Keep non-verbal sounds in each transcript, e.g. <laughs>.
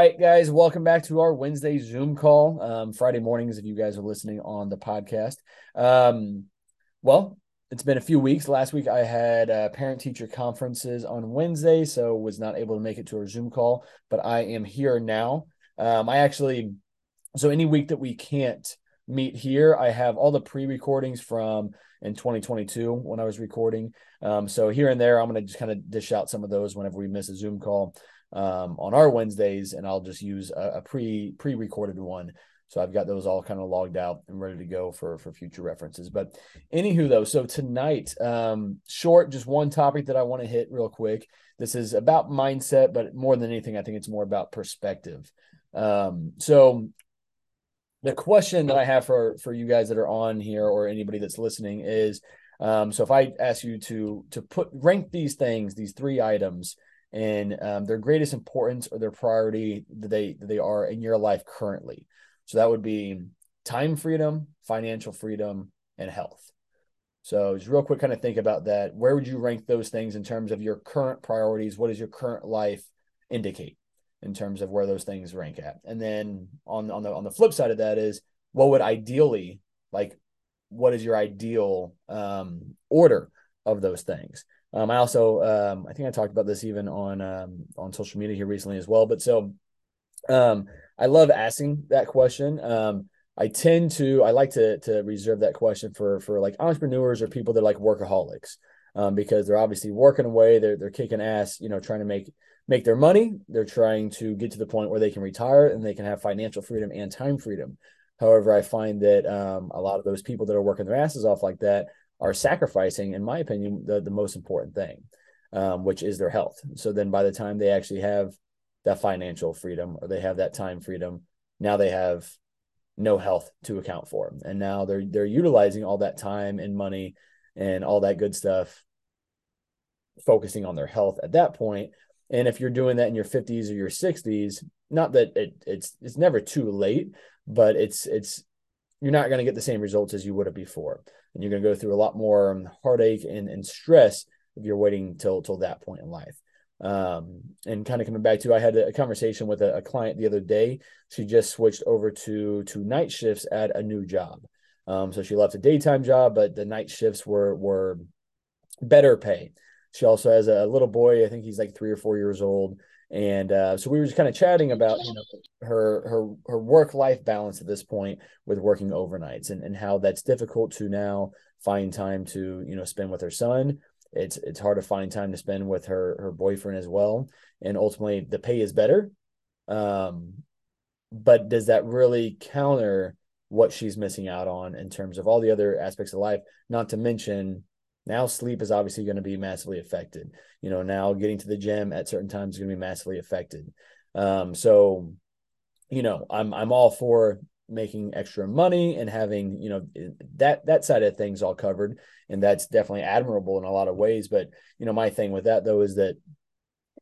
Right, guys, welcome back to our Wednesday Zoom call. Um, Friday mornings, if you guys are listening on the podcast. Um, well, it's been a few weeks. Last week I had uh, parent teacher conferences on Wednesday, so was not able to make it to our Zoom call, but I am here now. Um, I actually, so any week that we can't meet here, I have all the pre recordings from in 2022 when I was recording. Um, so here and there, I'm going to just kind of dish out some of those whenever we miss a Zoom call um, on our Wednesdays, and I'll just use a, a pre pre recorded one. So I've got those all kind of logged out and ready to go for for future references. But anywho, though, so tonight, um, short, just one topic that I want to hit real quick. This is about mindset, but more than anything, I think it's more about perspective. Um, so the question that I have for for you guys that are on here or anybody that's listening is, um, so if I ask you to to put rank these things, these three items and um, their greatest importance or their priority that they that they are in your life currently. So that would be time freedom, financial freedom, and health. So just real quick, kind of think about that. Where would you rank those things in terms of your current priorities? What does your current life indicate in terms of where those things rank at? And then on on the on the flip side of that is what would ideally like what is your ideal um, order of those things? Um, I also, um, I think I talked about this even on um, on social media here recently as well. But so, um, I love asking that question. Um, I tend to, I like to to reserve that question for for like entrepreneurs or people that are like workaholics, um, because they're obviously working away, they're they're kicking ass, you know, trying to make make their money. They're trying to get to the point where they can retire and they can have financial freedom and time freedom. However, I find that um, a lot of those people that are working their asses off like that are sacrificing, in my opinion, the, the most important thing, um, which is their health. So then by the time they actually have that financial freedom or they have that time freedom, now they have no health to account for. And now they're they're utilizing all that time and money and all that good stuff focusing on their health at that point. And if you're doing that in your 50s or your 60s, not that it, it's it's never too late, but it's it's you're not going to get the same results as you would have before and you're going to go through a lot more um, heartache and, and stress if you're waiting till till that point in life. Um, and kind of coming back to, I had a conversation with a, a, client the other day. She just switched over to to night shifts at a new job. Um, so she left a daytime job, but the night shifts were were better pay. She also has a little boy. I think he's like three or four years old, and uh, so we were just kind of chatting about you know her her her work life balance at this point with working overnights and, and how that's difficult to now find time to you know spend with her son. It's it's hard to find time to spend with her her boyfriend as well. And ultimately the pay is better. Um but does that really counter what she's missing out on in terms of all the other aspects of life? Not to mention now sleep is obviously going to be massively affected. You know, now getting to the gym at certain times is going to be massively affected. Um, so, you know, I'm I'm all for making extra money and having you know that that side of things all covered, and that's definitely admirable in a lot of ways. But you know, my thing with that though is that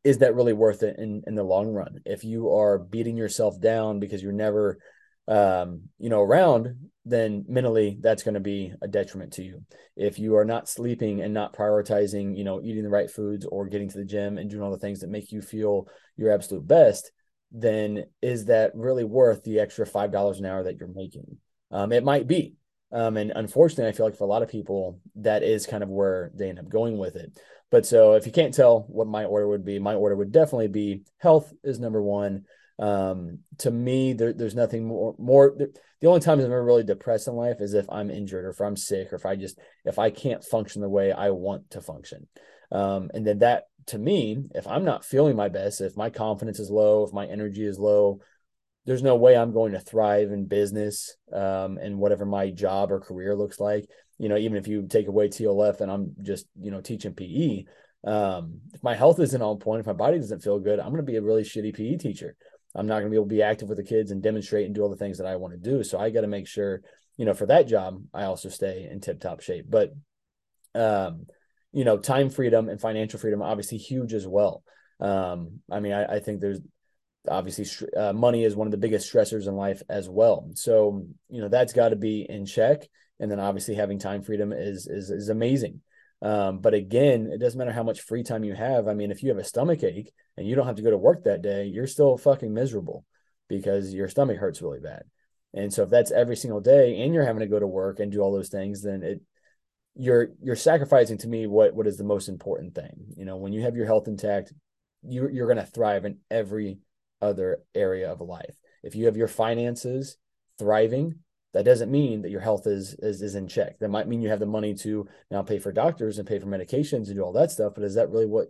is that really worth it in in the long run? If you are beating yourself down because you're never um, you know, around, then mentally that's going to be a detriment to you. If you are not sleeping and not prioritizing, you know, eating the right foods or getting to the gym and doing all the things that make you feel your absolute best, then is that really worth the extra five dollars an hour that you're making? Um, it might be. Um, and unfortunately, I feel like for a lot of people, that is kind of where they end up going with it. But so if you can't tell what my order would be, my order would definitely be health is number one. Um, to me, there, there's nothing more more. The only times I'm ever really depressed in life is if I'm injured or if I'm sick or if I just if I can't function the way I want to function. Um, and then that to me, if I'm not feeling my best, if my confidence is low, if my energy is low, there's no way I'm going to thrive in business um, and whatever my job or career looks like. You know, even if you take away TLF and I'm just you know teaching PE, um, if my health isn't on point, if my body doesn't feel good, I'm going to be a really shitty PE teacher. I'm not going to be able to be active with the kids and demonstrate and do all the things that I want to do. So I got to make sure, you know, for that job, I also stay in tip top shape. But, um, you know, time freedom and financial freedom obviously huge as well. Um, I mean, I, I think there's obviously uh, money is one of the biggest stressors in life as well. So, you know, that's got to be in check. And then obviously having time freedom is is is amazing. Um, but again, it doesn't matter how much free time you have. I mean, if you have a stomach ache and you don't have to go to work that day, you're still fucking miserable because your stomach hurts really bad. And so if that's every single day and you're having to go to work and do all those things, then it you're you're sacrificing to me what what is the most important thing. You know, when you have your health intact, you you're to thrive in every other area of life. If you have your finances thriving, that doesn't mean that your health is, is is in check. That might mean you have the money to now pay for doctors and pay for medications and do all that stuff. But is that really what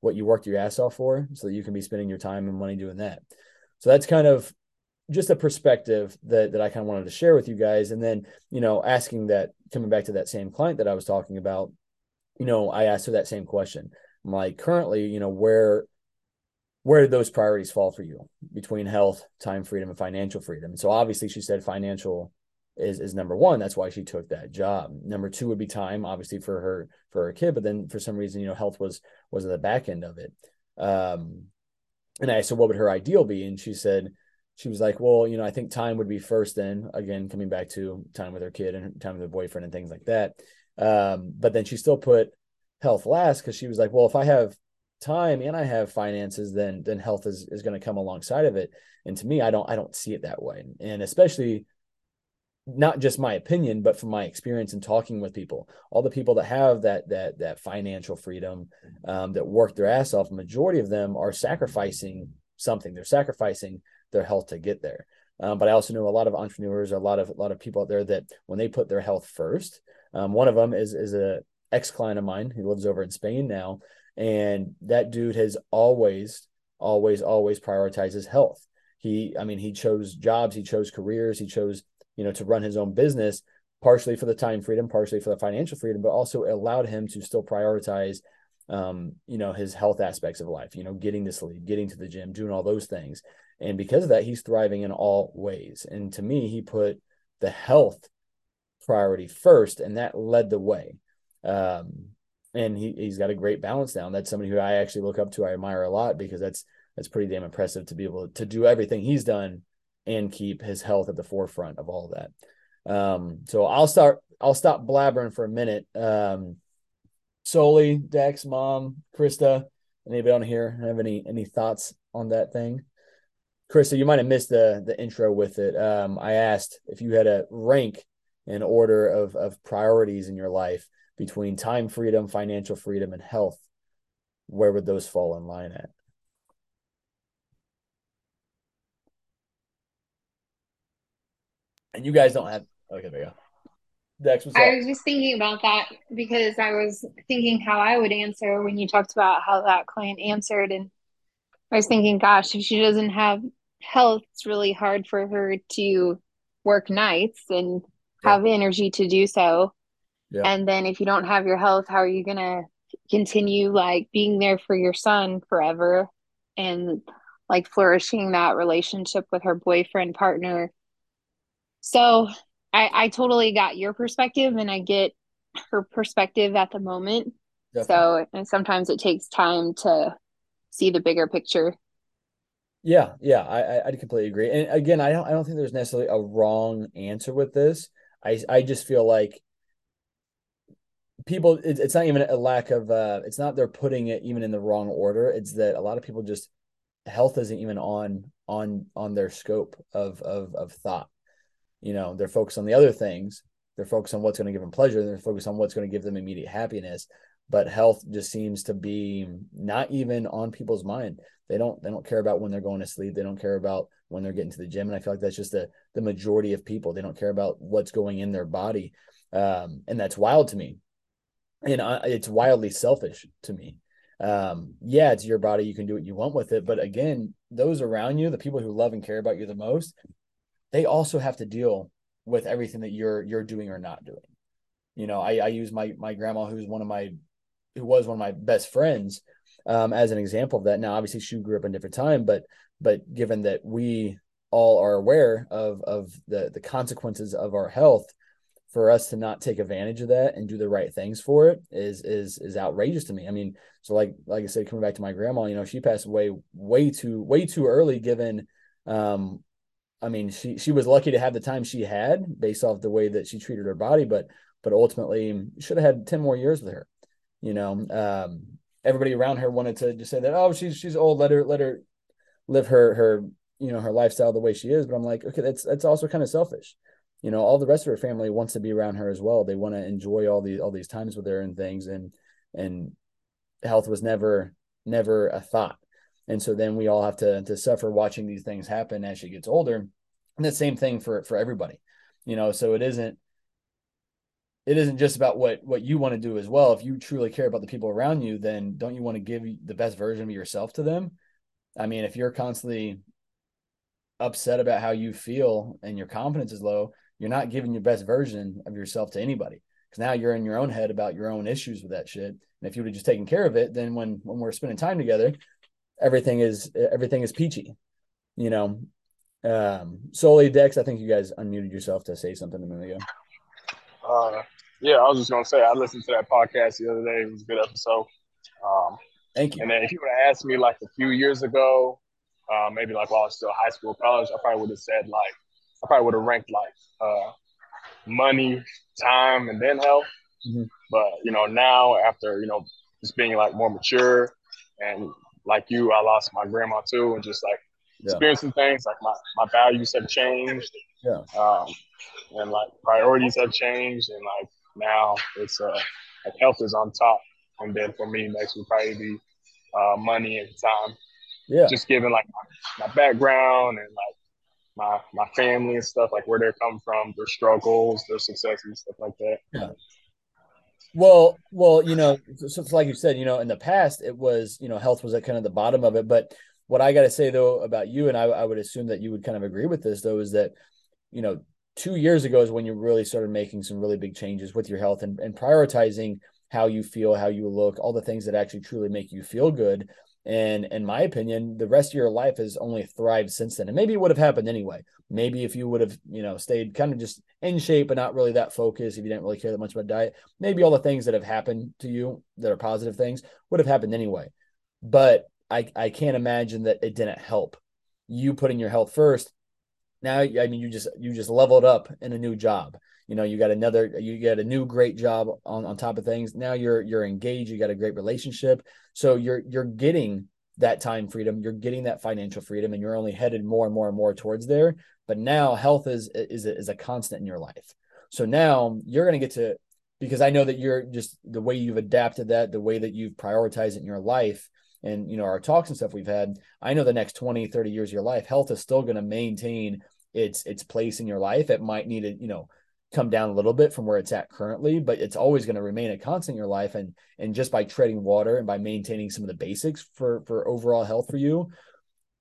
what you worked your ass off for, so that you can be spending your time and money doing that? So that's kind of just a perspective that that I kind of wanted to share with you guys. And then you know, asking that coming back to that same client that I was talking about, you know, I asked her that same question. I'm like, currently, you know, where where did those priorities fall for you between health, time freedom, and financial freedom? And So obviously, she said financial is is number one. That's why she took that job. Number two would be time, obviously for her for her kid, but then for some reason, you know, health was was at the back end of it. Um, and I said, what would her ideal be? And she said, she was like, well, you know, I think time would be first. Then again, coming back to time with her kid and time with her boyfriend and things like that. Um, but then she still put health last because she was like, well, if I have time and I have finances, then then health is is going to come alongside of it. And to me, I don't I don't see it that way. And especially not just my opinion, but from my experience in talking with people, all the people that have that that that financial freedom, um, that work their ass off, majority of them are sacrificing something. They're sacrificing their health to get there. Um, but I also know a lot of entrepreneurs, a lot of a lot of people out there that when they put their health first, um, one of them is is a ex client of mine who lives over in Spain now, and that dude has always, always, always prioritizes health. He, I mean, he chose jobs, he chose careers, he chose you know, to run his own business, partially for the time freedom, partially for the financial freedom, but also allowed him to still prioritize, um, you know, his health aspects of life, you know, getting to sleep, getting to the gym, doing all those things. And because of that, he's thriving in all ways. And to me, he put the health priority first, and that led the way. Um, and he, he's got a great balance now. That's somebody who I actually look up to, I admire a lot because that's that's pretty damn impressive to be able to do everything he's done and keep his health at the forefront of all that. Um, so I'll start. I'll stop blabbering for a minute. Um, Soli, Dex, Mom, Krista, anybody on here have any any thoughts on that thing? Krista, you might have missed the the intro with it. Um, I asked if you had a rank and order of of priorities in your life between time freedom, financial freedom, and health. Where would those fall in line at? And you guys don't have okay, there you go. Dex, what's I was just thinking about that because I was thinking how I would answer when you talked about how that client answered. And I was thinking, gosh, if she doesn't have health, it's really hard for her to work nights and yeah. have energy to do so. Yeah. And then if you don't have your health, how are you going to continue like being there for your son forever and like flourishing that relationship with her boyfriend partner so I, I totally got your perspective and I get her perspective at the moment. Definitely. So and sometimes it takes time to see the bigger picture. Yeah, yeah, I I completely agree. And again, I don't I don't think there's necessarily a wrong answer with this. I I just feel like people it, it's not even a lack of uh it's not they're putting it even in the wrong order. It's that a lot of people just health isn't even on on on their scope of of of thought you know they're focused on the other things. They're focused on what's going to give them pleasure. They're focused on what's going to give them immediate happiness. But health just seems to be not even on people's mind. They don't they don't care about when they're going to sleep. They don't care about when they're getting to the gym. And i feel like that's just the the majority of people. They don't care about what's going in their body. Um, and that's wild to me. And I, it's wildly selfish to me. Um, yeah it's your body. You can do what you want with it. But again those around you the people who love and care about you the most they also have to deal with everything that you're you're doing or not doing. You know, I, I use my my grandma, who's one of my who was one of my best friends, um, as an example of that. Now, obviously, she grew up in a different time, but but given that we all are aware of of the the consequences of our health, for us to not take advantage of that and do the right things for it is is is outrageous to me. I mean, so like like I said, coming back to my grandma, you know, she passed away way too way too early, given um I mean, she she was lucky to have the time she had based off the way that she treated her body, but but ultimately should have had 10 more years with her. You know, um, everybody around her wanted to just say that, oh, she's she's old, let her let her live her her you know her lifestyle the way she is. But I'm like, okay, that's that's also kind of selfish. You know, all the rest of her family wants to be around her as well. They want to enjoy all these all these times with her and things, and and health was never never a thought. And so then we all have to to suffer watching these things happen as she gets older. And the same thing for for everybody. You know, so it isn't it isn't just about what what you want to do as well. If you truly care about the people around you, then don't you want to give the best version of yourself to them? I mean, if you're constantly upset about how you feel and your confidence is low, you're not giving your best version of yourself to anybody. Because now you're in your own head about your own issues with that shit. And if you would have just taken care of it, then when when we're spending time together, everything is everything is peachy. You know. Um Sully Dex, I think you guys unmuted yourself to say something a minute ago. Uh, yeah, I was just gonna say I listened to that podcast the other day. It was a good episode. Um, Thank you. And then if you would have asked me like a few years ago, uh, maybe like while I was still high school, college, I probably would have said like I probably would have ranked like uh, money, time, and then health. Mm-hmm. But you know now after you know just being like more mature and like you, I lost my grandma too, and just like yeah. experiencing things like my my values have changed. Yeah. Um, and like priorities have changed, and like now it's uh like health is on top, and then for me next would probably be uh, money and time. Yeah, just given like my, my background and like my my family and stuff, like where they're come from, their struggles, their successes, stuff like that. Yeah. Well, well, you know, so, like you said, you know, in the past it was, you know, health was at kind of the bottom of it. But what I got to say though about you, and I, I would assume that you would kind of agree with this though, is that, you know, two years ago is when you really started making some really big changes with your health and, and prioritizing how you feel, how you look, all the things that actually truly make you feel good. And in my opinion, the rest of your life has only thrived since then. And maybe it would have happened anyway. Maybe if you would have, you know, stayed kind of just in shape but not really that focused, if you didn't really care that much about diet, maybe all the things that have happened to you that are positive things would have happened anyway. But I, I can't imagine that it didn't help. You putting your health first now i mean you just you just leveled up in a new job you know you got another you get a new great job on on top of things. Now you're you're engaged you got a great relationship. So you're you're getting that time freedom you're getting that financial freedom and you're only headed more and more and more towards there. But now health is is a, is a constant in your life. So now you're going to get to because i know that you're just the way you've adapted that the way that you've prioritized it in your life and you know our talks and stuff we've had i know the next 20 30 years of your life health is still going to maintain its its place in your life. It might need to you know come down a little bit from where it's at currently but it's always going to remain a constant in your life and and just by treading water and by maintaining some of the basics for for overall health for you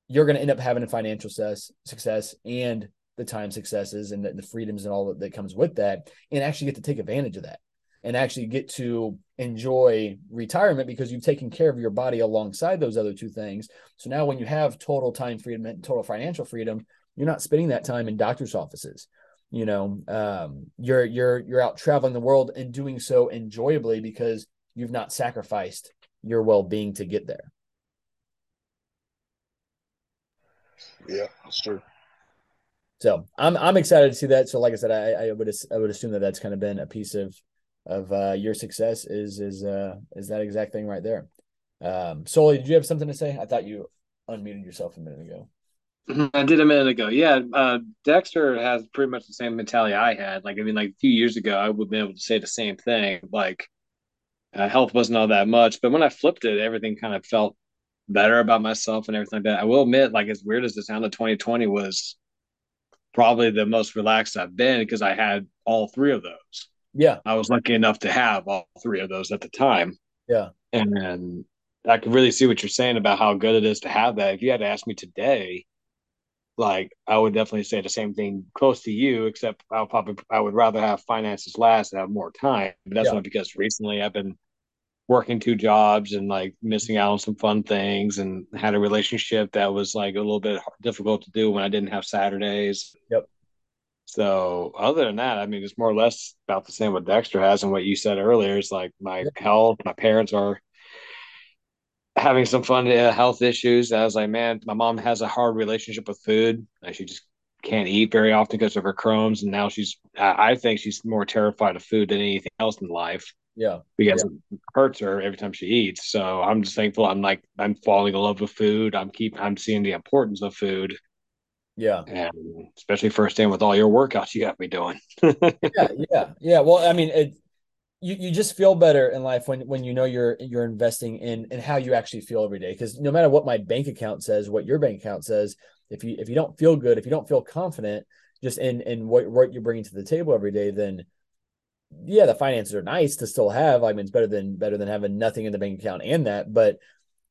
you're going to end up having a financial success success and the time successes and the, the freedoms and all that, that comes with that and actually get to take advantage of that and actually get to enjoy retirement because you've taken care of your body alongside those other two things. So now when you have total time freedom and total financial freedom, you're not spending that time in doctor's offices. You know, um, you're you're you're out traveling the world and doing so enjoyably because you've not sacrificed your well-being to get there. Yeah, that's true. So I'm I'm excited to see that. So like I said, I I would I would assume that that's kind of been a piece of of uh, your success is is uh, is that exact thing right there. Um, Sully, did you have something to say? I thought you unmuted yourself a minute ago. <laughs> I did a minute ago. Yeah, uh, Dexter has pretty much the same mentality I had. Like, I mean, like a few years ago, I would have been able to say the same thing. Like, uh, health wasn't all that much, but when I flipped it, everything kind of felt better about myself and everything like that. I will admit, like, as weird as it sounded, 2020 was probably the most relaxed I've been because I had all three of those. Yeah. I was lucky enough to have all three of those at the time. Yeah. And I could really see what you're saying about how good it is to have that. If you had to ask me today, like I would definitely say the same thing close to you, except I'll probably I would rather have finances last and have more time. But that's yeah. not because recently I've been working two jobs and like missing out on some fun things and had a relationship that was like a little bit difficult to do when I didn't have Saturdays. Yep. So other than that, I mean, it's more or less about the same what Dexter has and what you said earlier. Is like my health, my parents are having some fun uh, health issues. I was like, man, my mom has a hard relationship with food. Like she just can't eat very often because of her Crohn's, and now she's. I think she's more terrified of food than anything else in life. Yeah. Because yeah. it hurts her every time she eats. So I'm just thankful I'm like I'm falling in love with food. I'm keep I'm seeing the importance of food. Yeah. And especially firsthand with all your workouts you got me doing. <laughs> yeah, yeah. Yeah. Well, I mean, it you, you just feel better in life when when you know you're you're investing in in how you actually feel every day. Because no matter what my bank account says, what your bank account says, if you if you don't feel good, if you don't feel confident, just in in what what you're bringing to the table every day, then yeah, the finances are nice to still have. I mean, it's better than better than having nothing in the bank account and that, but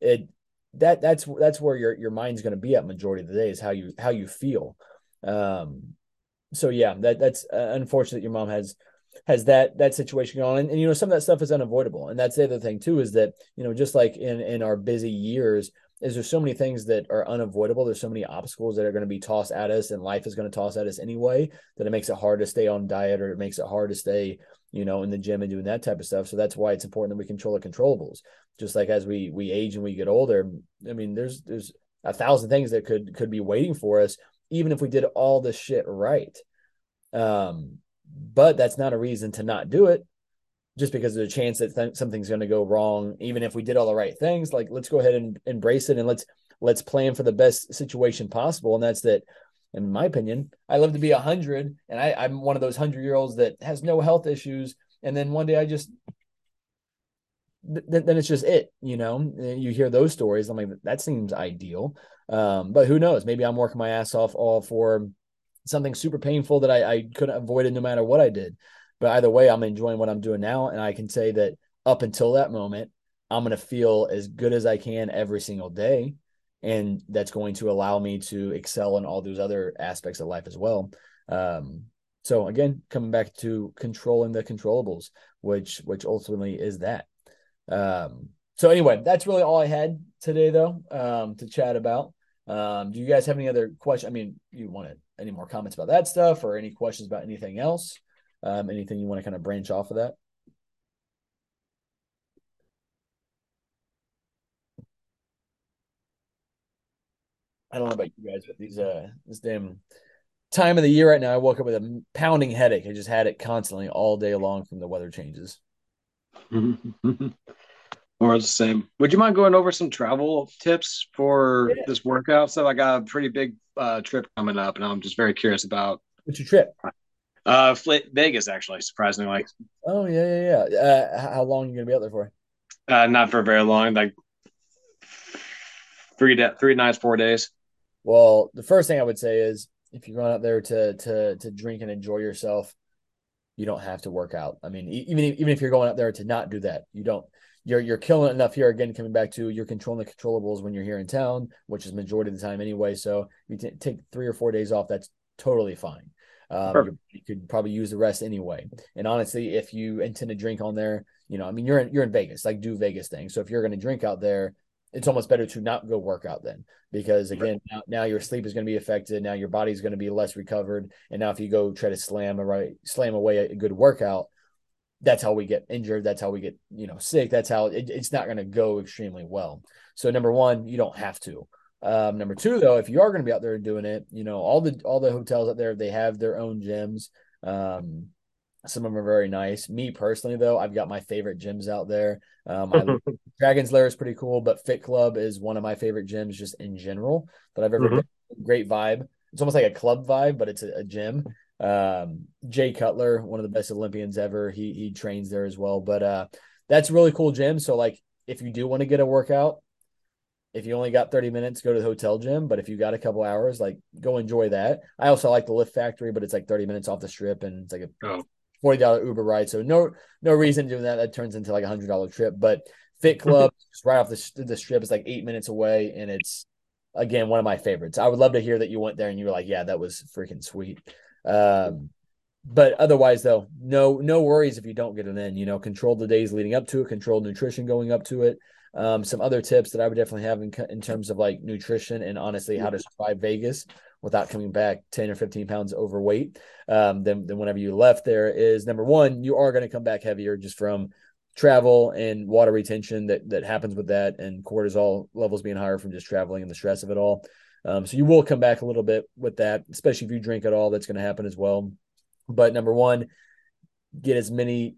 it that that's that's where your your mind's going to be at majority of the day is how you how you feel. Um, so yeah, that that's uh, unfortunate. Your mom has has that that situation going on, and, and, you know some of that stuff is unavoidable, and that's the other thing too is that you know just like in in our busy years, is there's so many things that are unavoidable. There's so many obstacles that are going to be tossed at us, and life is going to toss at us anyway. That it makes it hard to stay on diet, or it makes it hard to stay, you know, in the gym and doing that type of stuff. So that's why it's important that we control the controllables. Just like as we we age and we get older, I mean, there's there's a thousand things that could could be waiting for us, even if we did all this shit right. Um, but that's not a reason to not do it just because there's a chance that th- something's going to go wrong even if we did all the right things like let's go ahead and embrace it and let's let's plan for the best situation possible. And that's that in my opinion i live to be 100 and I, i'm one of those 100 year olds that has no health issues and then one day i just th- then it's just it you know? You hear those stories i'm like that seems ideal. Um, but who knows? Maybe i'm working my ass off all for something super painful that I, I couldn't avoid it no matter what I did. But either way, I'm enjoying what I'm doing now. And I can say that up until that moment, I'm going to feel as good as I can every single day. And that's going to allow me to excel in all those other aspects of life as well. Um, so again, coming back to controlling the controllables, which which ultimately is that. Um, so anyway, that's really all I had today, though, um, to chat about. Um, do you guys have any other questions? I mean, you want any more comments about that stuff or any questions about anything else? Um, anything you want to kind of branch off of that? I don't know about you guys, but these uh this damn time of the year right now, I woke up with a pounding headache. I just had it constantly all day long from the weather changes. <laughs> Or the same. Would you mind going over some travel tips for yeah. this workout So I got a pretty big uh, trip coming up, and I'm just very curious about. What's your trip? Uh, Vegas, actually, surprisingly. Oh yeah, yeah, yeah. Uh, how long are you gonna be out there for? Uh, not for very long, like three de- three nights, four days. Well, the first thing I would say is if you're going out there to to to drink and enjoy yourself, you don't have to work out. I mean, even even if you're going out there to not do that, you don't you're you're killing enough here. Again, coming back to you're controlling the controllables when you're here in town, which is majority of the time anyway. So you t- take three or four days off. That's totally fine. Um, you could probably use the rest anyway. And honestly, if you intend to drink on there, you know, I mean, you're in you're in Vegas, like do Vegas thing. So if you're going to drink out there, it's almost better to not go work out then, because again, now, now your sleep is going to be affected. Now your body's going to be less recovered. And now if you go try to slam a right slam away a good workout, that's how we get injured. That's how we get, you know, sick. That's how it, it's not going to go extremely well. So number one, you don't have to. Um, number two, though, if you are going to be out there doing it, you know, all the all the hotels out there, they have their own gyms. Um, some of them are very nice. Me personally, though, I've got my favorite gyms out there. Um, I, <laughs> Dragon's Lair is pretty cool, but Fit Club is one of my favorite gyms just in general that I've ever mm-hmm. been. Great vibe. It's almost like a club vibe, but it's a, a gym. Um, Jay Cutler, one of the best Olympians ever, he he trains there as well. But uh, that's really cool gym. So like, if you do want to get a workout, if you only got 30 minutes, go to the hotel gym. But if you got a couple hours, like go enjoy that. I also like the Lift Factory, but it's like 30 minutes off the strip and it's like a oh. $40 Uber ride. So no no reason doing that. That turns into like a hundred dollar trip. But Fit <laughs> Club, just right off the, the strip, is like eight minutes away, and it's again one of my favorites. I would love to hear that you went there and you were like, yeah, that was freaking sweet. Um, but otherwise, though, no no worries if you don't get it in. You know, control the days leading up to it, control nutrition going up to it. Um, some other tips that I would definitely have in, in terms of like nutrition and honestly how to survive Vegas without coming back 10 or 15 pounds overweight um, than, than whenever you left there is number one, you are going to come back heavier just from travel and water retention that that happens with that and cortisol levels being higher from just traveling and the stress of it all. Um, so you will come back a little bit with that, especially if you drink at all. That's going to happen as well. But number one, get as many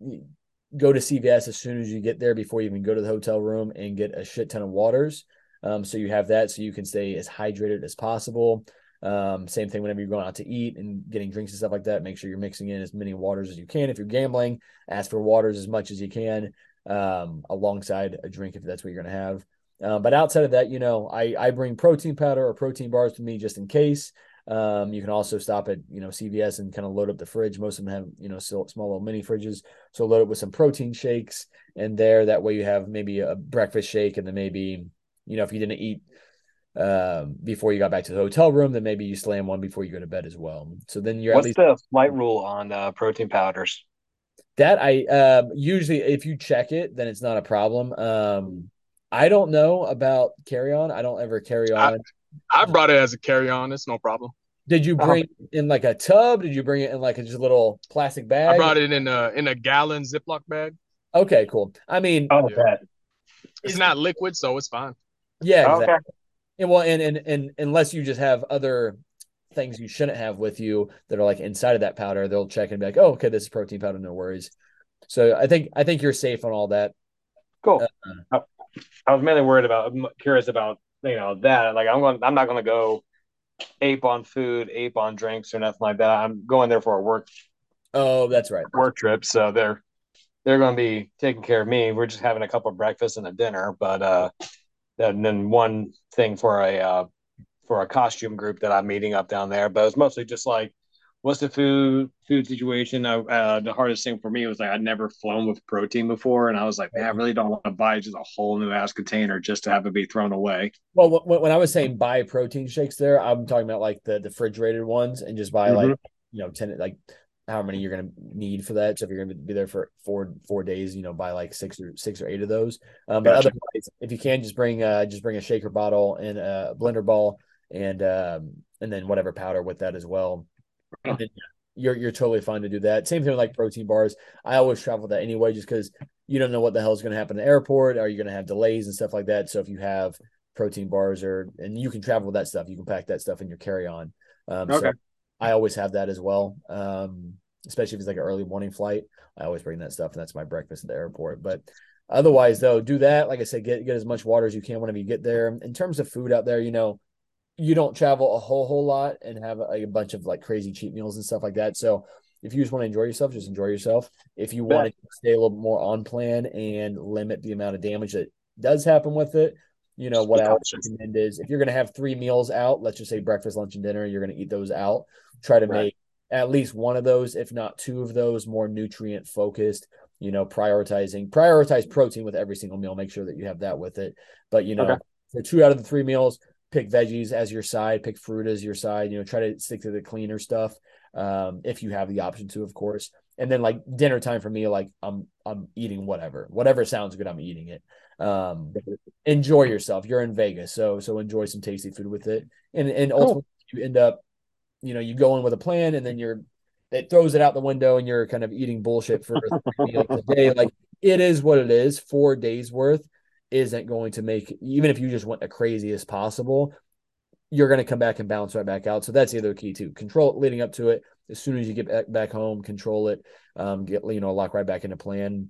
go to CVS as soon as you get there before you even go to the hotel room and get a shit ton of waters. Um, so you have that so you can stay as hydrated as possible. Um, same thing whenever you're going out to eat and getting drinks and stuff like that. Make sure you're mixing in as many waters as you can. If you're gambling, ask for waters as much as you can um, alongside a drink if that's what you're going to have. Uh, but outside of that, you know, I, I bring protein powder or protein bars with me just in case. Um, you can also stop at you know CVS and kind of load up the fridge. Most of them have you know small little mini fridges, so load it with some protein shakes and there. That way you have maybe a breakfast shake and then maybe you know if you didn't eat um, before you got back to the hotel room, then maybe you slam one before you go to bed as well. So then you're what's least- the flight rule on uh, protein powders? That I um, usually if you check it, then it's not a problem. Um, I don't know about carry on. I don't ever carry on. I, I brought it as a carry on. It's no problem. Did you bring oh. in like a tub? Did you bring it in like a just a little plastic bag? I brought it in a in a gallon Ziploc bag. Okay, cool. I mean, oh, yeah. it's not liquid, so it's fine. Yeah, exactly. Okay. And well, and, and and unless you just have other things you shouldn't have with you that are like inside of that powder, they'll check and be like, "Oh, okay, this is protein powder, no worries." So I think I think you're safe on all that. Cool. Uh, I was mainly worried about, I'm curious about you know that. Like I'm going, I'm not going to go ape on food, ape on drinks, or nothing like that. I'm going there for a work. Oh, that's right. Work trip, so they're they're going to be taking care of me. We're just having a couple of breakfasts and a dinner, but uh, and then one thing for a uh, for a costume group that I'm meeting up down there. But it's mostly just like what's the food food situation? Uh, uh, the hardest thing for me was like I'd never flown with protein before, and I was like, man, I really don't want to buy just a whole new ass container just to have it be thrown away. Well, when I was saying buy protein shakes, there, I'm talking about like the, the refrigerated ones, and just buy mm-hmm. like you know ten like how many you're going to need for that. So if you're going to be there for four four days, you know, buy like six or six or eight of those. Um, but gotcha. otherwise, if you can, just bring uh just bring a shaker bottle and a blender ball and um and then whatever powder with that as well then, you're you're totally fine to do that. Same thing with like protein bars. I always travel that anyway, just because you don't know what the hell is going to happen in the airport. Are you going to have delays and stuff like that? So if you have protein bars or and you can travel with that stuff, you can pack that stuff in your carry on. Um, okay. So I always have that as well. Um, especially if it's like an early morning flight, I always bring that stuff, and that's my breakfast at the airport. But otherwise, though, do that. Like I said, get get as much water as you can whenever you get there. In terms of food out there, you know, you don't travel a whole whole lot and have a, a, bunch of like crazy cheap meals and stuff like that. So if you just want to enjoy yourself, just enjoy yourself. If you want to stay a little bit more on plan and limit the amount of damage that does happen with it, you know what I would recommend is if you're going to have three meals out, let's just say breakfast, lunch, and dinner, you're going to eat those out. Try to right. make at least one of those, if not two of those, more nutrient focused. You know, prioritizing prioritize protein with every single meal. Make sure that you have that with it. But you know, okay. for two out of the three meals, pick veggies as your side, pick fruit as your side, you know, try to stick to the cleaner stuff. Um, if you have the option to, of course. And then like dinner time for me, like I'm I'm eating whatever. Whatever sounds good, I'm eating it. Um, enjoy yourself. You're in Vegas, so so enjoy some tasty food with it. And and ultimately cool. you end up, you know, you go in with a plan and then you're it throws it out the window and you're kind of eating bullshit for <laughs> a day. Like it is what it is, four days worth isn't going to make even if you just went the craziest possible you're going to come back and bounce right back out. So that's the other key too. Control it leading up to it. As soon as you get back home control it um get you know lock right back into plan.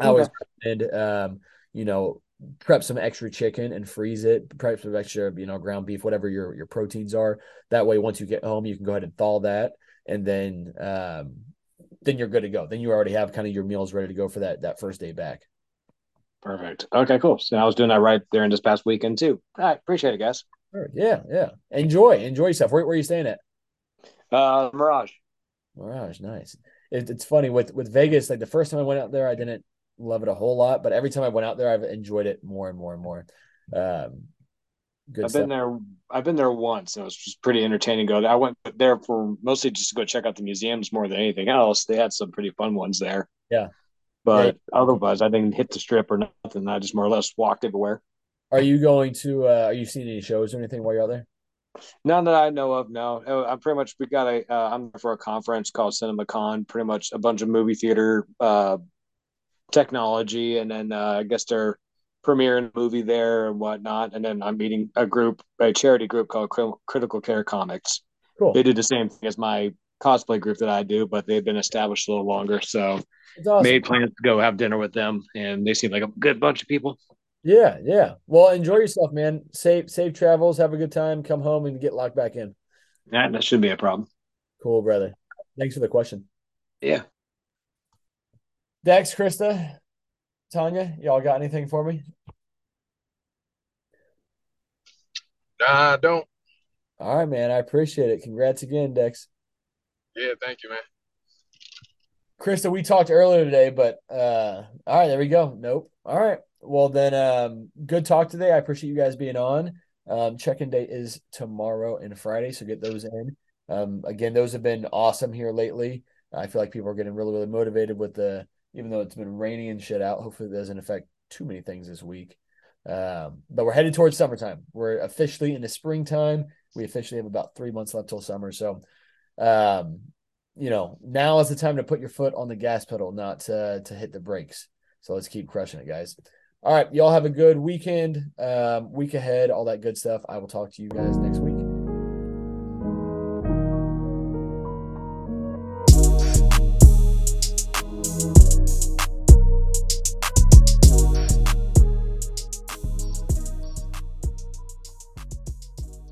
I always recommend um you know prep some extra chicken and freeze it. Prep some extra you know ground beef whatever your your proteins are. That way once you get home you can go ahead and thaw that and then um then you're good to go. Then you already have kind of your meals ready to go for that that first day back Perfect. Okay, cool. So I was doing that right there in this past weekend too. All right, appreciate it, guys. Yeah, yeah. Enjoy, enjoy yourself. Where, where are you staying at? Uh, Mirage. Mirage, nice. It, it's funny with with Vegas. Like the first time I went out there, I didn't love it a whole lot, but every time I went out there, I've enjoyed it more and more and more. Um, good. I've stuff. been there. I've been there once, and it was just pretty entertaining. Go. I went there for mostly just to go check out the museums more than anything else. They had some pretty fun ones there. Yeah. But otherwise, I didn't hit the strip or nothing. I just more or less walked everywhere. Are you going to? Uh, are you seeing any shows or anything while you're out there? None that I know of. No, uh, I'm pretty much we got a. Uh, I'm for a conference called CinemaCon. Pretty much a bunch of movie theater uh, technology, and then uh, I guess they're premiering a movie there and whatnot. And then I'm meeting a group, a charity group called Critical Care Comics. Cool. They did the same thing as my cosplay group that I do, but they've been established a little longer. So awesome. made plans to go have dinner with them, and they seem like a good bunch of people. Yeah, yeah. Well, enjoy yourself, man. Safe, safe travels. Have a good time. Come home and get locked back in. Yeah, that should be a problem. Cool, brother. Thanks for the question. Yeah. Dex, Krista, Tanya, y'all got anything for me? Nah, I don't. All right, man. I appreciate it. Congrats again, Dex. Yeah, thank you, man. Krista, we talked earlier today, but uh all right, there we go. Nope. All right. Well then um good talk today. I appreciate you guys being on. Um check-in date is tomorrow and Friday, so get those in. Um again, those have been awesome here lately. I feel like people are getting really, really motivated with the even though it's been rainy and shit out. Hopefully it doesn't affect too many things this week. Um, but we're headed towards summertime. We're officially in the springtime. We officially have about three months left till summer. So, um, you know, now is the time to put your foot on the gas pedal, not to, to hit the brakes. So let's keep crushing it, guys. All right. Y'all have a good weekend, um, week ahead, all that good stuff. I will talk to you guys next week.